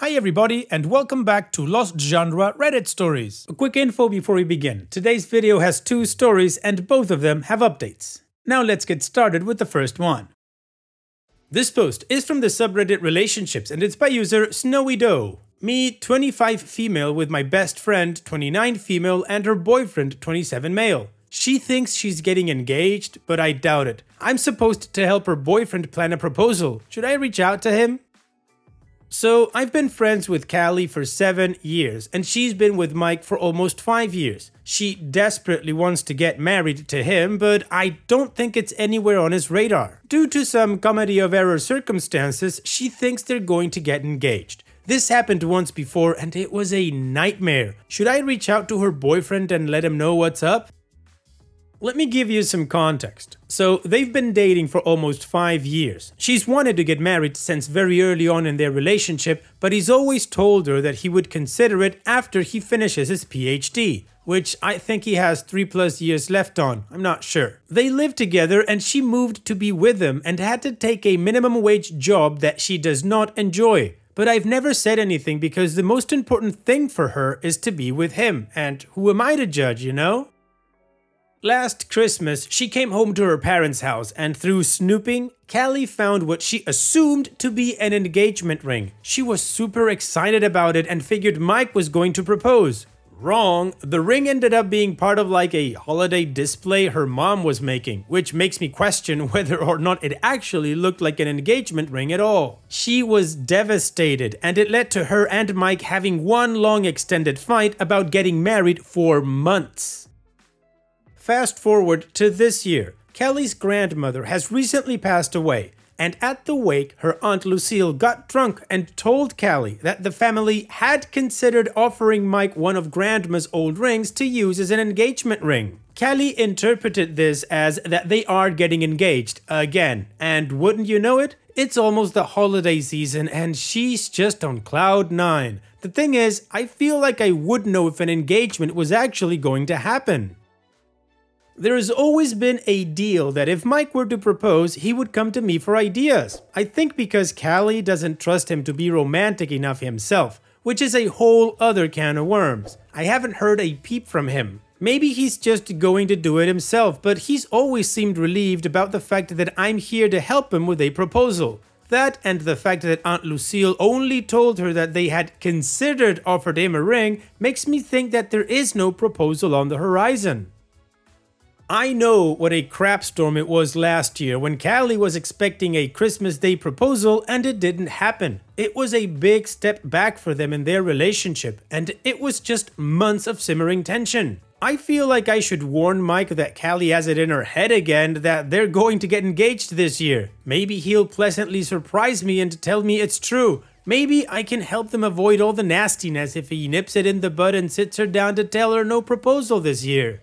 Hi everybody and welcome back to Lost Genre Reddit Stories. A quick info before we begin. Today's video has two stories and both of them have updates. Now let's get started with the first one. This post is from the subreddit Relationships and it's by user Snowy Doe. Me, 25 female with my best friend, 29 female, and her boyfriend, 27 male. She thinks she's getting engaged, but I doubt it. I'm supposed to help her boyfriend plan a proposal. Should I reach out to him? So, I've been friends with Callie for seven years, and she's been with Mike for almost five years. She desperately wants to get married to him, but I don't think it's anywhere on his radar. Due to some comedy of error circumstances, she thinks they're going to get engaged. This happened once before, and it was a nightmare. Should I reach out to her boyfriend and let him know what's up? Let me give you some context. So, they've been dating for almost five years. She's wanted to get married since very early on in their relationship, but he's always told her that he would consider it after he finishes his PhD, which I think he has three plus years left on. I'm not sure. They live together and she moved to be with him and had to take a minimum wage job that she does not enjoy. But I've never said anything because the most important thing for her is to be with him, and who am I to judge, you know? Last Christmas, she came home to her parents' house and through snooping, Callie found what she assumed to be an engagement ring. She was super excited about it and figured Mike was going to propose. Wrong, the ring ended up being part of like a holiday display her mom was making, which makes me question whether or not it actually looked like an engagement ring at all. She was devastated, and it led to her and Mike having one long extended fight about getting married for months. Fast forward to this year. Kelly's grandmother has recently passed away, and at the wake, her aunt Lucille got drunk and told Callie that the family had considered offering Mike one of grandma's old rings to use as an engagement ring. Callie interpreted this as that they are getting engaged again, and wouldn't you know it? It's almost the holiday season and she's just on cloud nine. The thing is, I feel like I would know if an engagement was actually going to happen. There has always been a deal that if Mike were to propose, he would come to me for ideas. I think because Callie doesn't trust him to be romantic enough himself, which is a whole other can of worms. I haven't heard a peep from him. Maybe he's just going to do it himself, but he's always seemed relieved about the fact that I'm here to help him with a proposal. That and the fact that Aunt Lucille only told her that they had considered offered him a ring makes me think that there is no proposal on the horizon. I know what a crapstorm it was last year when Callie was expecting a Christmas Day proposal and it didn't happen. It was a big step back for them in their relationship, and it was just months of simmering tension. I feel like I should warn Mike that Callie has it in her head again that they're going to get engaged this year. Maybe he'll pleasantly surprise me and tell me it's true. Maybe I can help them avoid all the nastiness if he nips it in the bud and sits her down to tell her no proposal this year.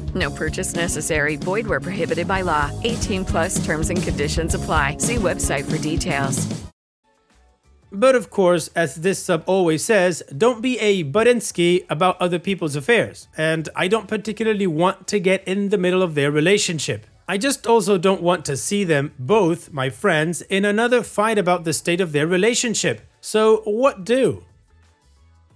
No purchase necessary. Void where prohibited by law. 18 plus terms and conditions apply. See website for details. But of course, as this sub always says, don't be a Budinsky about other people's affairs, and I don't particularly want to get in the middle of their relationship. I just also don't want to see them, both my friends, in another fight about the state of their relationship. So, what do?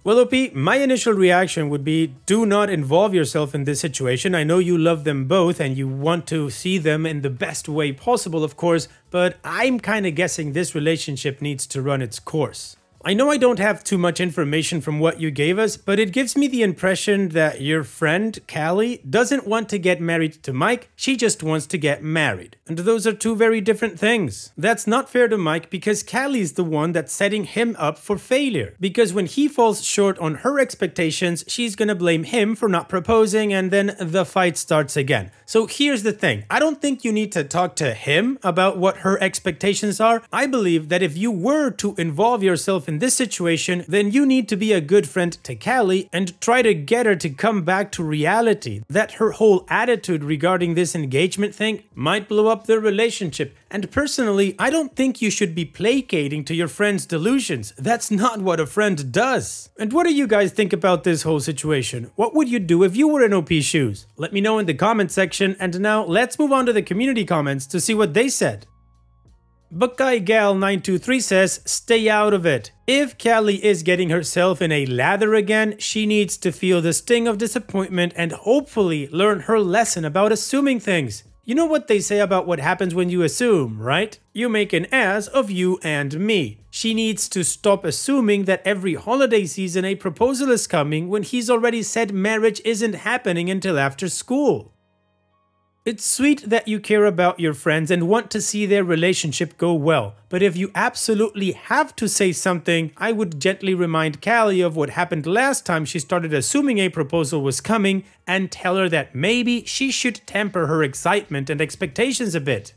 Well, OP, my initial reaction would be do not involve yourself in this situation. I know you love them both and you want to see them in the best way possible, of course, but I'm kind of guessing this relationship needs to run its course. I know I don't have too much information from what you gave us, but it gives me the impression that your friend, Callie, doesn't want to get married to Mike, she just wants to get married. And those are two very different things. That's not fair to Mike because Callie's the one that's setting him up for failure. Because when he falls short on her expectations, she's gonna blame him for not proposing and then the fight starts again. So here's the thing I don't think you need to talk to him about what her expectations are. I believe that if you were to involve yourself in in this situation, then you need to be a good friend to Callie and try to get her to come back to reality. That her whole attitude regarding this engagement thing might blow up their relationship. And personally, I don't think you should be placating to your friend's delusions. That's not what a friend does. And what do you guys think about this whole situation? What would you do if you were in OP shoes? Let me know in the comment section. And now let's move on to the community comments to see what they said. Buckeye Gal 923 says, stay out of it. If Callie is getting herself in a lather again, she needs to feel the sting of disappointment and hopefully learn her lesson about assuming things. You know what they say about what happens when you assume, right? You make an ass of you and me. She needs to stop assuming that every holiday season a proposal is coming when he's already said marriage isn't happening until after school. It's sweet that you care about your friends and want to see their relationship go well, but if you absolutely have to say something, I would gently remind Callie of what happened last time she started assuming a proposal was coming and tell her that maybe she should temper her excitement and expectations a bit.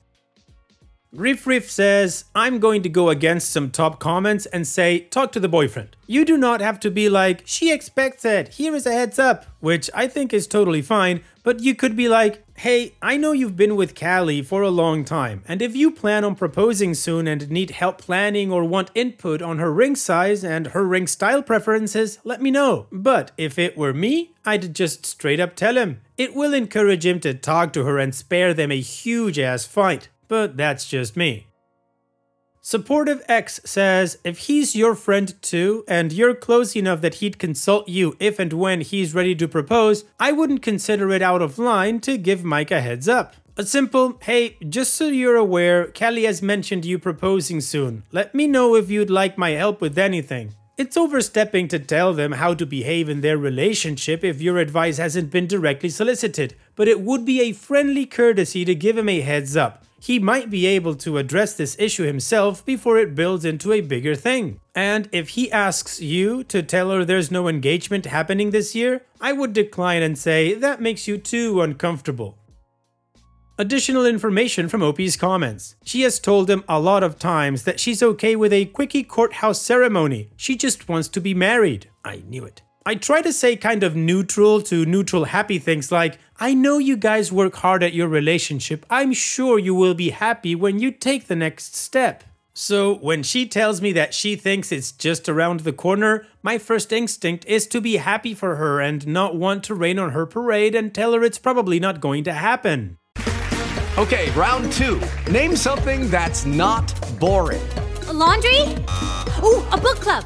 Riff Riff says, I'm going to go against some top comments and say, talk to the boyfriend. You do not have to be like, she expects it, here is a heads up, which I think is totally fine, but you could be like, hey, I know you've been with Callie for a long time, and if you plan on proposing soon and need help planning or want input on her ring size and her ring style preferences, let me know. But if it were me, I'd just straight up tell him. It will encourage him to talk to her and spare them a huge ass fight but that's just me. Supportive X says if he's your friend too, and you're close enough that he'd consult you if and when he's ready to propose, I wouldn't consider it out of line to give Mike a heads up. A simple, hey, just so you're aware, Callie has mentioned you proposing soon. Let me know if you'd like my help with anything. It's overstepping to tell them how to behave in their relationship if your advice hasn't been directly solicited, but it would be a friendly courtesy to give him a heads up he might be able to address this issue himself before it builds into a bigger thing. And if he asks you to tell her there's no engagement happening this year, I would decline and say that makes you too uncomfortable. Additional information from Opie's comments. She has told him a lot of times that she's okay with a quickie courthouse ceremony. She just wants to be married. I knew it. I try to say kind of neutral to neutral happy things like, I know you guys work hard at your relationship. I'm sure you will be happy when you take the next step. So, when she tells me that she thinks it's just around the corner, my first instinct is to be happy for her and not want to rain on her parade and tell her it's probably not going to happen. Okay, round two. Name something that's not boring. A laundry? Ooh, a book club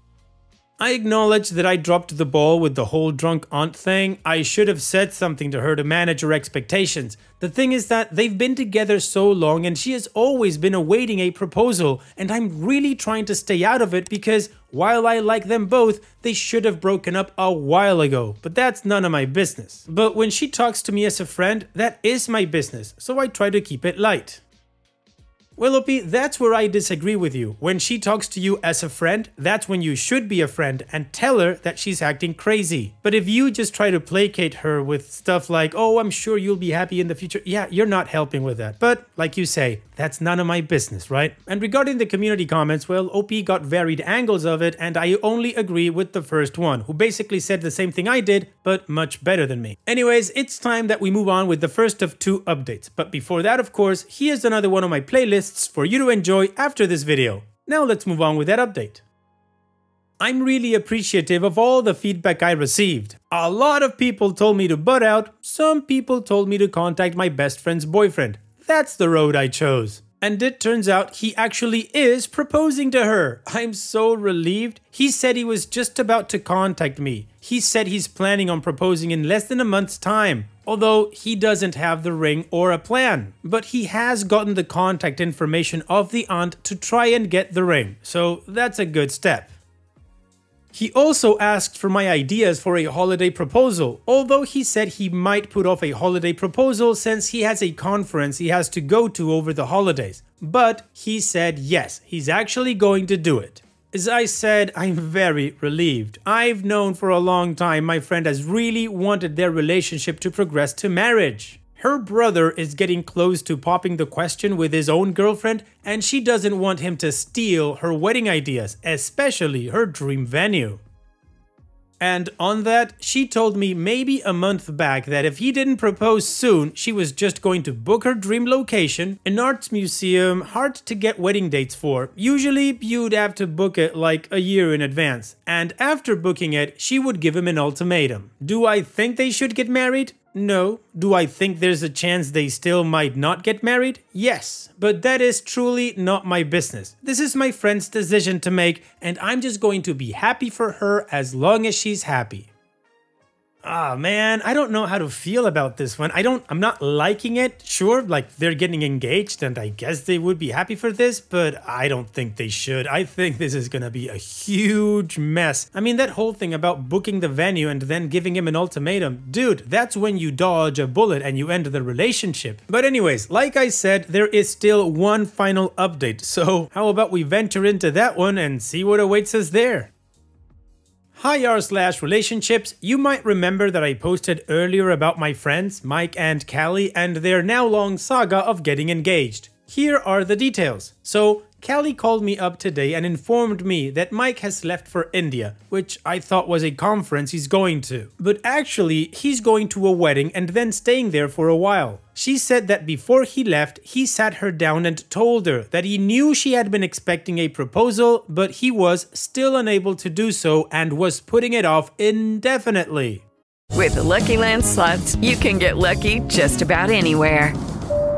I acknowledge that I dropped the ball with the whole drunk aunt thing. I should have said something to her to manage her expectations. The thing is that they've been together so long and she has always been awaiting a proposal, and I'm really trying to stay out of it because while I like them both, they should have broken up a while ago. But that's none of my business. But when she talks to me as a friend, that is my business, so I try to keep it light. Well, Opie, that's where I disagree with you. When she talks to you as a friend, that's when you should be a friend and tell her that she's acting crazy. But if you just try to placate her with stuff like, oh, I'm sure you'll be happy in the future, yeah, you're not helping with that. But like you say, that's none of my business, right? And regarding the community comments, well, OP got varied angles of it, and I only agree with the first one, who basically said the same thing I did, but much better than me. Anyways, it's time that we move on with the first of two updates. But before that, of course, here's another one of my playlists for you to enjoy after this video. Now let's move on with that update. I'm really appreciative of all the feedback I received. A lot of people told me to butt out, some people told me to contact my best friend's boyfriend. That's the road I chose. And it turns out he actually is proposing to her. I'm so relieved. He said he was just about to contact me. He said he's planning on proposing in less than a month's time. Although he doesn't have the ring or a plan. But he has gotten the contact information of the aunt to try and get the ring. So that's a good step. He also asked for my ideas for a holiday proposal, although he said he might put off a holiday proposal since he has a conference he has to go to over the holidays. But he said yes, he's actually going to do it. As I said, I'm very relieved. I've known for a long time my friend has really wanted their relationship to progress to marriage. Her brother is getting close to popping the question with his own girlfriend, and she doesn't want him to steal her wedding ideas, especially her dream venue. And on that, she told me maybe a month back that if he didn't propose soon, she was just going to book her dream location, an arts museum, hard to get wedding dates for. Usually, you'd have to book it like a year in advance. And after booking it, she would give him an ultimatum. Do I think they should get married? No. Do I think there's a chance they still might not get married? Yes. But that is truly not my business. This is my friend's decision to make, and I'm just going to be happy for her as long as she's happy. Ah, man, I don't know how to feel about this one. I don't, I'm not liking it. Sure, like they're getting engaged, and I guess they would be happy for this, but I don't think they should. I think this is gonna be a huge mess. I mean, that whole thing about booking the venue and then giving him an ultimatum, dude, that's when you dodge a bullet and you end the relationship. But, anyways, like I said, there is still one final update, so how about we venture into that one and see what awaits us there? Hi r slash relationships. You might remember that I posted earlier about my friends Mike and Callie and their now long saga of getting engaged. Here are the details. So, Callie called me up today and informed me that Mike has left for India, which I thought was a conference he's going to. But actually, he's going to a wedding and then staying there for a while. She said that before he left, he sat her down and told her that he knew she had been expecting a proposal, but he was still unable to do so and was putting it off indefinitely. With the Lucky Land slots, you can get lucky just about anywhere.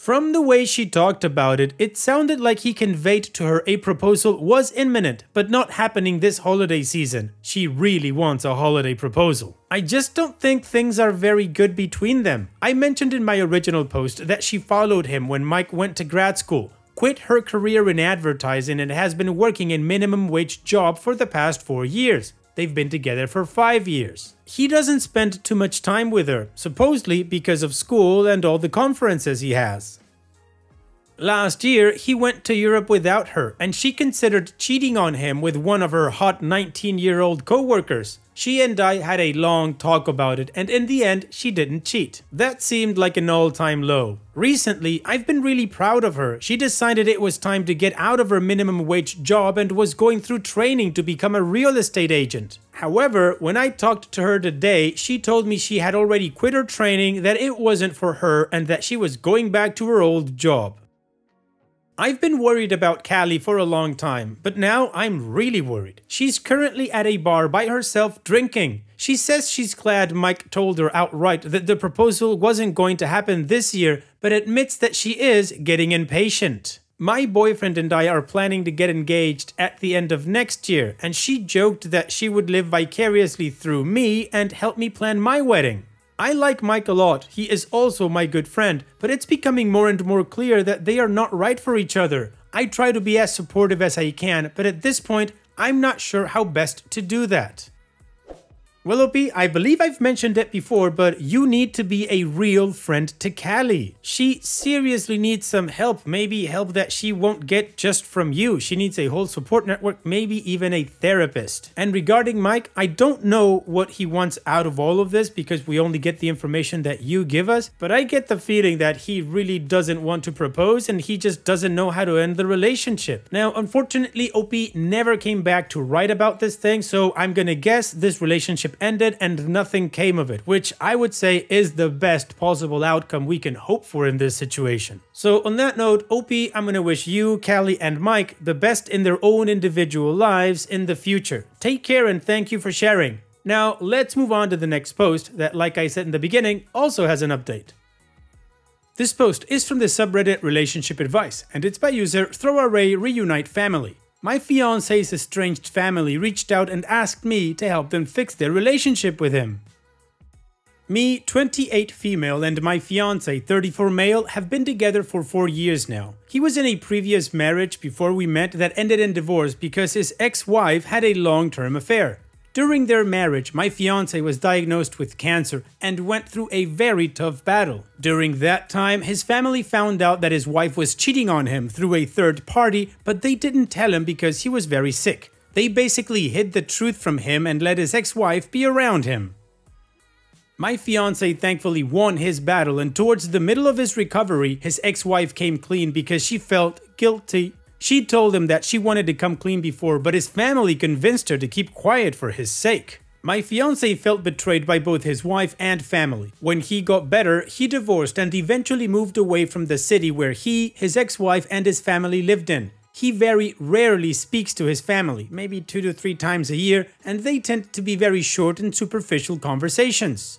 From the way she talked about it, it sounded like he conveyed to her a proposal was imminent, but not happening this holiday season. She really wants a holiday proposal. I just don't think things are very good between them. I mentioned in my original post that she followed him when Mike went to grad school, quit her career in advertising, and has been working a minimum wage job for the past four years. They've been together for five years. He doesn't spend too much time with her, supposedly because of school and all the conferences he has. Last year, he went to Europe without her, and she considered cheating on him with one of her hot 19 year old co workers. She and I had a long talk about it, and in the end, she didn't cheat. That seemed like an all time low. Recently, I've been really proud of her. She decided it was time to get out of her minimum wage job and was going through training to become a real estate agent. However, when I talked to her today, she told me she had already quit her training, that it wasn't for her, and that she was going back to her old job. I've been worried about Callie for a long time, but now I'm really worried. She's currently at a bar by herself drinking. She says she's glad Mike told her outright that the proposal wasn't going to happen this year, but admits that she is getting impatient. My boyfriend and I are planning to get engaged at the end of next year, and she joked that she would live vicariously through me and help me plan my wedding. I like Mike a lot, he is also my good friend, but it's becoming more and more clear that they are not right for each other. I try to be as supportive as I can, but at this point, I'm not sure how best to do that. Willoughby, I believe I've mentioned it before, but you need to be a real friend to Callie. She seriously needs some help, maybe help that she won't get just from you. She needs a whole support network, maybe even a therapist. And regarding Mike, I don't know what he wants out of all of this because we only get the information that you give us, but I get the feeling that he really doesn't want to propose and he just doesn't know how to end the relationship. Now, unfortunately, OP never came back to write about this thing, so I'm gonna guess this relationship ended and nothing came of it, which I would say is the best possible outcome we can hope for in this situation. So, on that note, OP, I'm gonna wish you, Callie, and Mike the best in their own individual lives in the future. Take care and thank you for sharing. Now, let's move on to the next post that, like I said in the beginning, also has an update. This post is from the subreddit Relationship Advice, and it's by user Throwaway Reunite Family. My fiance's estranged family reached out and asked me to help them fix their relationship with him. Me, 28 female, and my fiance, 34 male, have been together for 4 years now. He was in a previous marriage before we met that ended in divorce because his ex wife had a long term affair. During their marriage, my fiance was diagnosed with cancer and went through a very tough battle. During that time, his family found out that his wife was cheating on him through a third party, but they didn't tell him because he was very sick. They basically hid the truth from him and let his ex wife be around him. My fiance thankfully won his battle, and towards the middle of his recovery, his ex wife came clean because she felt guilty. She told him that she wanted to come clean before, but his family convinced her to keep quiet for his sake. My fiance felt betrayed by both his wife and family. When he got better, he divorced and eventually moved away from the city where he, his ex wife, and his family lived in. He very rarely speaks to his family, maybe two to three times a year, and they tend to be very short and superficial conversations.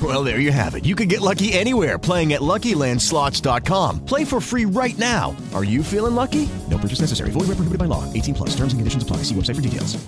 Well, there you have it. You can get lucky anywhere playing at LuckyLandSlots.com. Play for free right now. Are you feeling lucky? No purchase necessary. Void where prohibited by law. 18 plus. Terms and conditions apply. See website for details.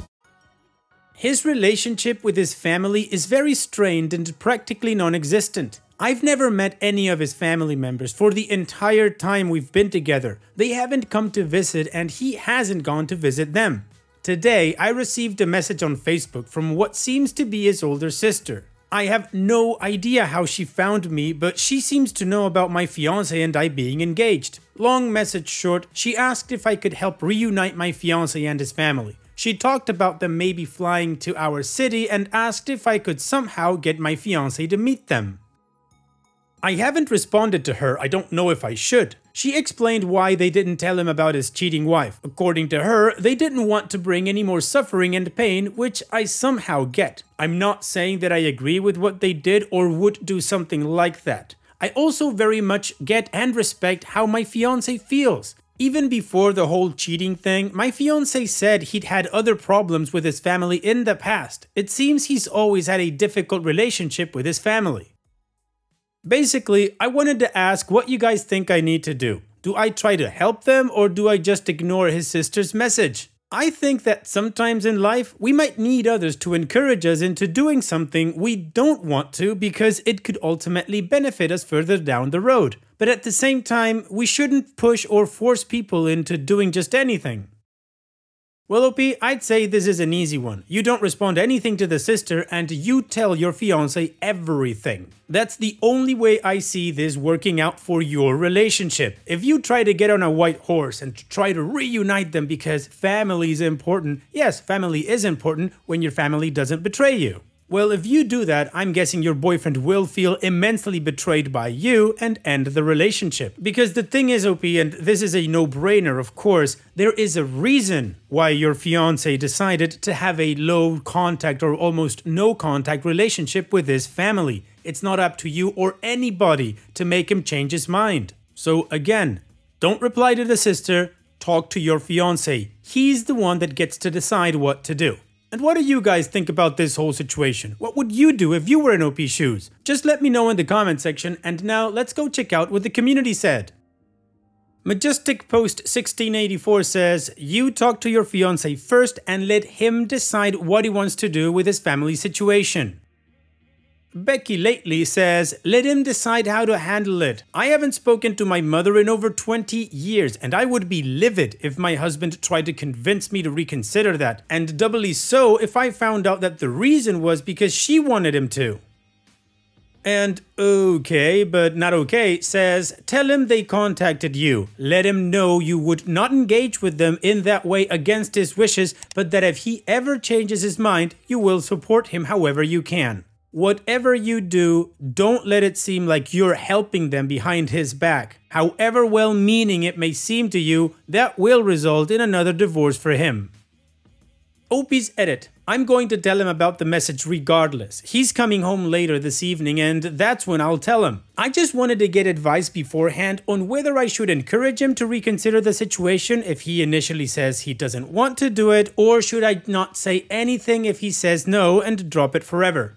His relationship with his family is very strained and practically non existent. I've never met any of his family members for the entire time we've been together. They haven't come to visit, and he hasn't gone to visit them. Today, I received a message on Facebook from what seems to be his older sister. I have no idea how she found me, but she seems to know about my fiance and I being engaged. Long message short, she asked if I could help reunite my fiance and his family. She talked about them maybe flying to our city and asked if I could somehow get my fiance to meet them. I haven't responded to her, I don't know if I should. She explained why they didn't tell him about his cheating wife. According to her, they didn't want to bring any more suffering and pain, which I somehow get. I'm not saying that I agree with what they did or would do something like that. I also very much get and respect how my fiance feels. Even before the whole cheating thing, my fiance said he'd had other problems with his family in the past. It seems he's always had a difficult relationship with his family. Basically, I wanted to ask what you guys think I need to do. Do I try to help them or do I just ignore his sister's message? I think that sometimes in life we might need others to encourage us into doing something we don't want to because it could ultimately benefit us further down the road. But at the same time, we shouldn't push or force people into doing just anything. Well, OP, I'd say this is an easy one. You don't respond anything to the sister and you tell your fiance everything. That's the only way I see this working out for your relationship. If you try to get on a white horse and try to reunite them because family is important, yes, family is important when your family doesn't betray you. Well, if you do that, I'm guessing your boyfriend will feel immensely betrayed by you and end the relationship. Because the thing is, OP, and this is a no brainer, of course, there is a reason why your fiance decided to have a low contact or almost no contact relationship with his family. It's not up to you or anybody to make him change his mind. So, again, don't reply to the sister, talk to your fiance. He's the one that gets to decide what to do. And what do you guys think about this whole situation? What would you do if you were in OP's shoes? Just let me know in the comment section and now let's go check out what the community said. Majestic Post 1684 says, You talk to your fiance first and let him decide what he wants to do with his family situation. Becky Lately says, let him decide how to handle it. I haven't spoken to my mother in over 20 years, and I would be livid if my husband tried to convince me to reconsider that, and doubly so if I found out that the reason was because she wanted him to. And okay, but not okay, says, tell him they contacted you. Let him know you would not engage with them in that way against his wishes, but that if he ever changes his mind, you will support him however you can. Whatever you do, don't let it seem like you're helping them behind his back. However well meaning it may seem to you, that will result in another divorce for him. Opie's edit. I'm going to tell him about the message regardless. He's coming home later this evening and that's when I'll tell him. I just wanted to get advice beforehand on whether I should encourage him to reconsider the situation if he initially says he doesn't want to do it or should I not say anything if he says no and drop it forever.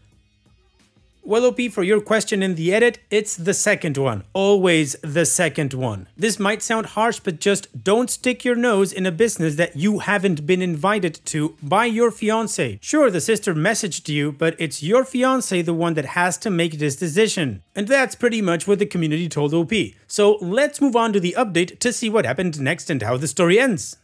Well, OP, for your question in the edit, it's the second one. Always the second one. This might sound harsh, but just don't stick your nose in a business that you haven't been invited to by your fiance. Sure, the sister messaged you, but it's your fiance the one that has to make this decision. And that's pretty much what the community told OP. So let's move on to the update to see what happened next and how the story ends.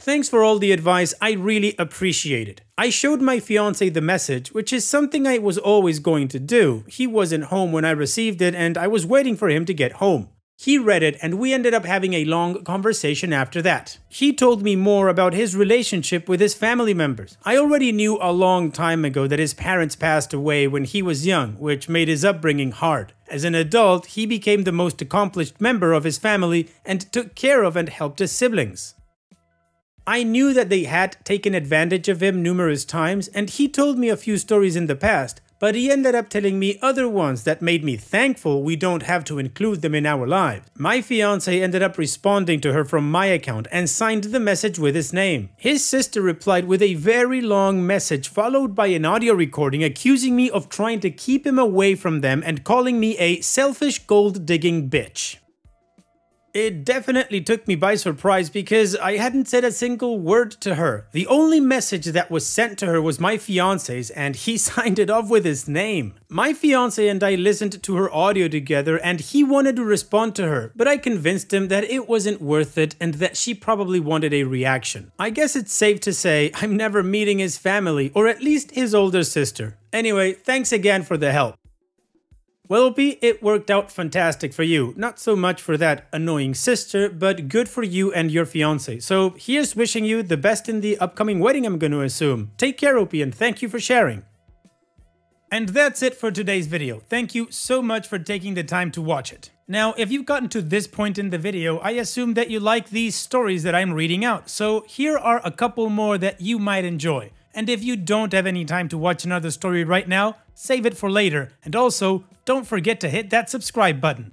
Thanks for all the advice, I really appreciate it. I showed my fiance the message, which is something I was always going to do. He wasn't home when I received it and I was waiting for him to get home. He read it and we ended up having a long conversation after that. He told me more about his relationship with his family members. I already knew a long time ago that his parents passed away when he was young, which made his upbringing hard. As an adult, he became the most accomplished member of his family and took care of and helped his siblings. I knew that they had taken advantage of him numerous times, and he told me a few stories in the past, but he ended up telling me other ones that made me thankful we don't have to include them in our lives. My fiance ended up responding to her from my account and signed the message with his name. His sister replied with a very long message followed by an audio recording accusing me of trying to keep him away from them and calling me a selfish gold digging bitch. It definitely took me by surprise because I hadn't said a single word to her. The only message that was sent to her was my fiance's and he signed it off with his name. My fiance and I listened to her audio together and he wanted to respond to her, but I convinced him that it wasn't worth it and that she probably wanted a reaction. I guess it's safe to say I'm never meeting his family or at least his older sister. Anyway, thanks again for the help. Well, B, it worked out fantastic for you. Not so much for that annoying sister, but good for you and your fiance. So here's wishing you the best in the upcoming wedding, I'm going to assume. Take care, OP, and thank you for sharing. And that's it for today's video. Thank you so much for taking the time to watch it. Now, if you've gotten to this point in the video, I assume that you like these stories that I'm reading out. So here are a couple more that you might enjoy. And if you don't have any time to watch another story right now, save it for later. And also, don't forget to hit that subscribe button.